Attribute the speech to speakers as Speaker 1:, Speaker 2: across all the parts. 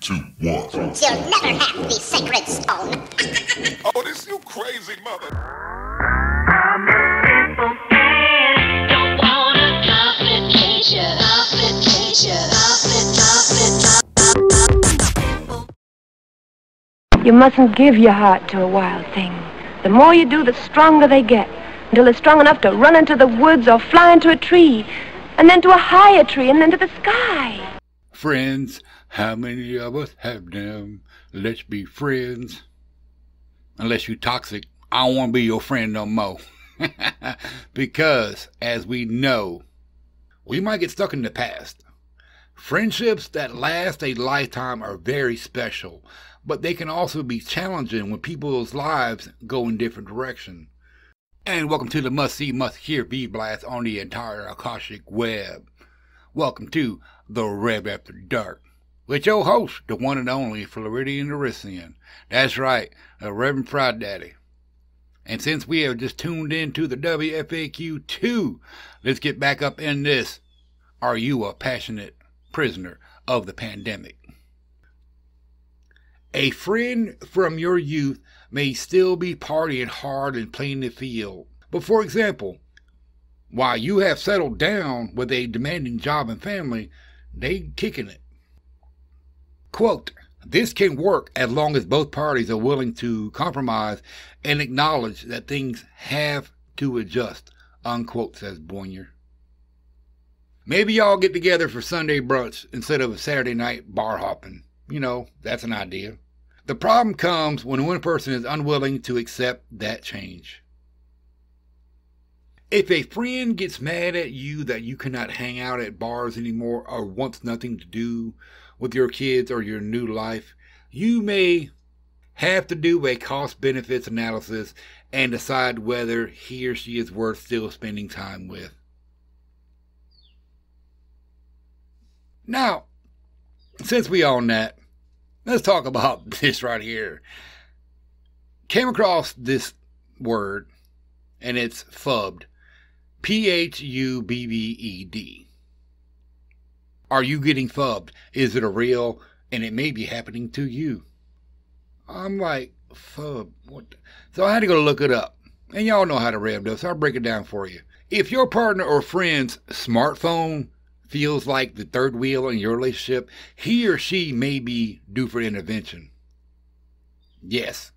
Speaker 1: two, one.
Speaker 2: You'll never have the sacred stone.
Speaker 1: Oh, this you crazy mother.
Speaker 3: Don't want a complication. Complication.
Speaker 4: You mustn't give your heart to a wild thing. The more you do, the stronger they get, until they're strong enough to run into the woods or fly into a tree, and then to a higher tree, and then to the sky.
Speaker 5: Friends, how many of us have them? Let's be friends. Unless you toxic, I don't want to be your friend no more. because, as we know, we might get stuck in the past. Friendships that last a lifetime are very special, but they can also be challenging when people's lives go in different directions. And welcome to the must see, must hear V blast on the entire Akashic web. Welcome to the Rev After Dark with your host, the one and only Floridian Arisian. That's right, the Reverend Fried Daddy. And since we have just tuned in to the WFAQ 2, let's get back up in this. Are you a passionate prisoner of the pandemic? A friend from your youth may still be partying hard and playing the field. But for example, while you have settled down with a demanding job and family, they kicking it. Quote, this can work as long as both parties are willing to compromise and acknowledge that things have to adjust, unquote, says Boyer. Maybe y'all get together for Sunday brunch instead of a Saturday night bar hopping. You know, that's an idea. The problem comes when one person is unwilling to accept that change. If a friend gets mad at you that you cannot hang out at bars anymore or wants nothing to do with your kids or your new life, you may have to do a cost benefits analysis and decide whether he or she is worth still spending time with. Now, since we own that, let's talk about this right here. Came across this word, and it's phubbed. P H U B B E D. Are you getting phubbed? Is it a real? And it may be happening to you. I'm like, phub, what? So I had to go look it up. And y'all know how to rev does, so I'll break it down for you. If your partner or friend's smartphone feels like the third wheel in your relationship, he or she may be due for intervention. Yes,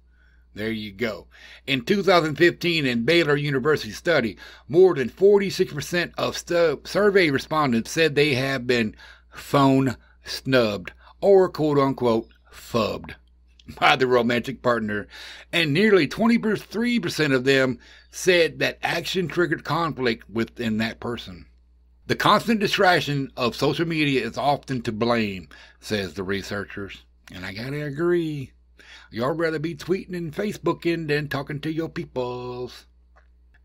Speaker 5: there you go. In 2015, in Baylor University study, more than 46% of survey respondents said they have been phone snubbed or quote unquote phubbed by the romantic partner, and nearly 23% of them said that action triggered conflict within that person. The constant distraction of social media is often to blame, says the researchers. And I gotta agree. Y'all rather be tweeting and Facebooking than talking to your peoples.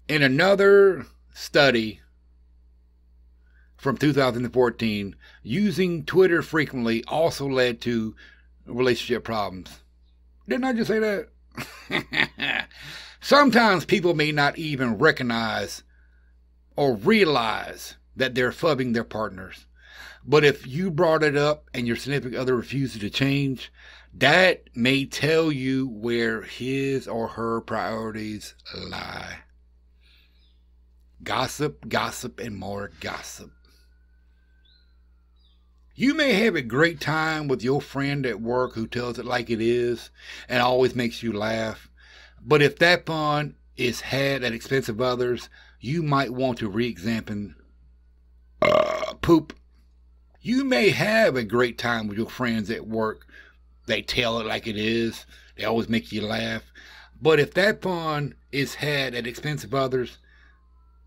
Speaker 5: In another study from 2014, using Twitter frequently also led to relationship problems. Didn't I just say that? Sometimes people may not even recognize or realize that they're phubbing their partners. But if you brought it up and your significant other refuses to change, that may tell you where his or her priorities lie. Gossip, gossip, and more gossip. You may have a great time with your friend at work who tells it like it is and always makes you laugh. But if that fun is had at expense of others, you might want to re examine uh, poop. You may have a great time with your friends at work. They tell it like it is. They always make you laugh. But if that fun is had at expense of others,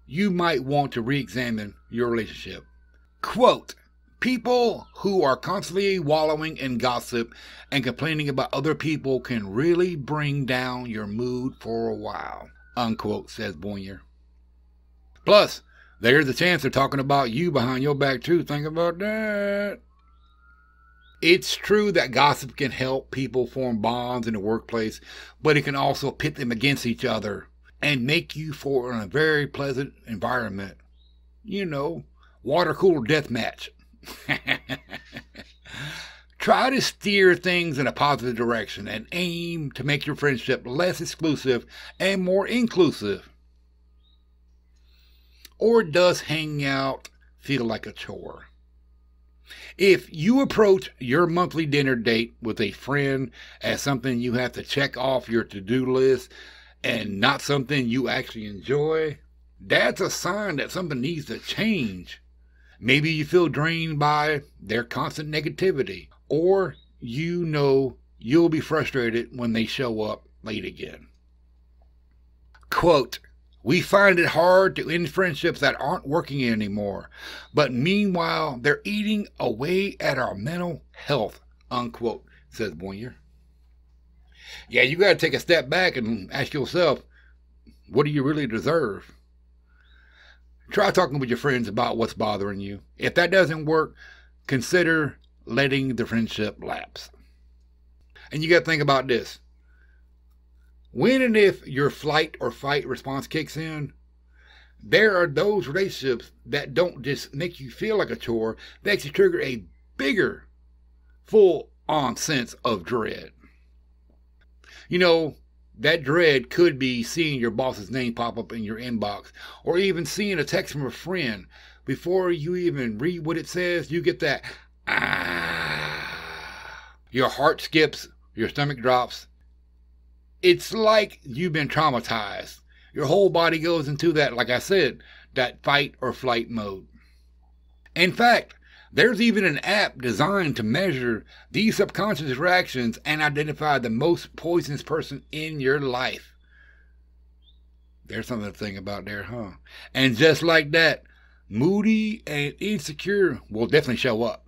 Speaker 5: you might want to re-examine your relationship. Quote, people who are constantly wallowing in gossip and complaining about other people can really bring down your mood for a while, unquote, says Boyer. Plus, there's a chance they're talking about you behind your back too. Think about that. It's true that gossip can help people form bonds in the workplace, but it can also pit them against each other and make you for a very pleasant environment. You know, water cooler death match. Try to steer things in a positive direction and aim to make your friendship less exclusive and more inclusive. Or does hanging out feel like a chore? If you approach your monthly dinner date with a friend as something you have to check off your to do list and not something you actually enjoy, that's a sign that something needs to change. Maybe you feel drained by their constant negativity, or you know you'll be frustrated when they show up late again. Quote, we find it hard to end friendships that aren't working anymore, but meanwhile, they're eating away at our mental health, unquote, says Boyer. Yeah, you got to take a step back and ask yourself, what do you really deserve? Try talking with your friends about what's bothering you. If that doesn't work, consider letting the friendship lapse. And you got to think about this. When and if your flight or fight response kicks in, there are those relationships that don't just make you feel like a chore, they actually trigger a bigger, full on sense of dread. You know, that dread could be seeing your boss's name pop up in your inbox, or even seeing a text from a friend. Before you even read what it says, you get that ah. Your heart skips, your stomach drops. It's like you've been traumatized. Your whole body goes into that, like I said, that fight or flight mode. In fact, there's even an app designed to measure these subconscious reactions and identify the most poisonous person in your life. There's something to think about there, huh? And just like that, moody and insecure will definitely show up.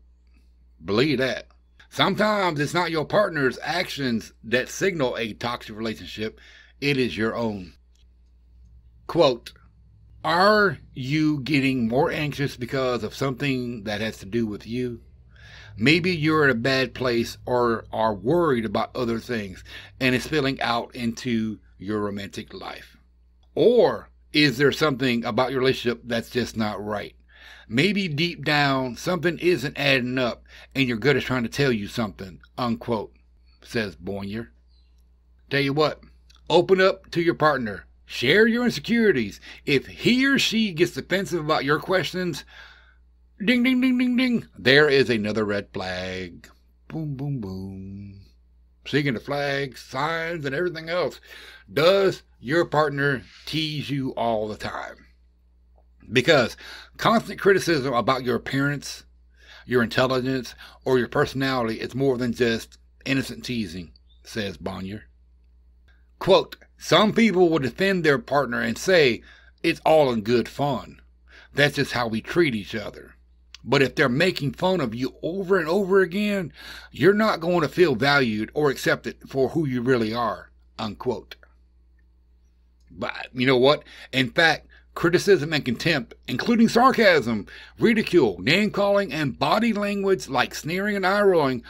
Speaker 5: Believe that. Sometimes it's not your partner's actions that signal a toxic relationship, it is your own. Quote, are you getting more anxious because of something that has to do with you? Maybe you're in a bad place or are worried about other things and it's spilling out into your romantic life. Or is there something about your relationship that's just not right? Maybe deep down something isn't adding up and your gut is trying to tell you something, unquote, says Boyer. Tell you what, open up to your partner. Share your insecurities. If he or she gets defensive about your questions, ding, ding, ding, ding, ding, there is another red flag. Boom, boom, boom. Speaking of flags, signs, and everything else, does your partner tease you all the time? Because constant criticism about your appearance, your intelligence, or your personality is more than just innocent teasing, says Boyer. Quote, some people will defend their partner and say it's all in good fun. That's just how we treat each other. But if they're making fun of you over and over again, you're not going to feel valued or accepted for who you really are. Unquote. But you know what? In fact, criticism and contempt, including sarcasm, ridicule, name calling, and body language like sneering and eye rolling,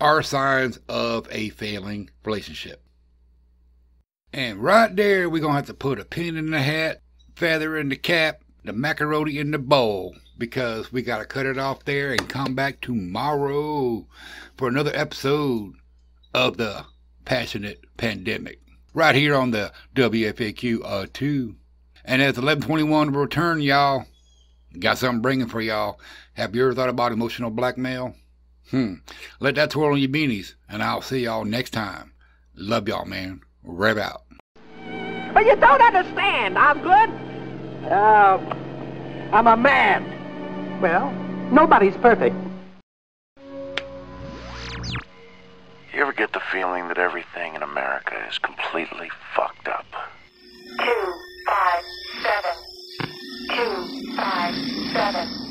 Speaker 5: are signs of a failing relationship. And right there, we're going to have to put a pin in the hat, feather in the cap, the macaroni in the bowl, because we got to cut it off there and come back tomorrow for another episode of the Passionate Pandemic. Right here on the WFAQ uh, 2. And as 1121 return, y'all, got something bringing for y'all. Have you ever thought about emotional blackmail? Hmm. Let that twirl on your beanies, and I'll see y'all next time. Love y'all, man. Rev out.
Speaker 6: But you don't understand, Osgood. Uh, I'm a man. Well, nobody's perfect.
Speaker 7: You ever get the feeling that everything in America is completely five, seven,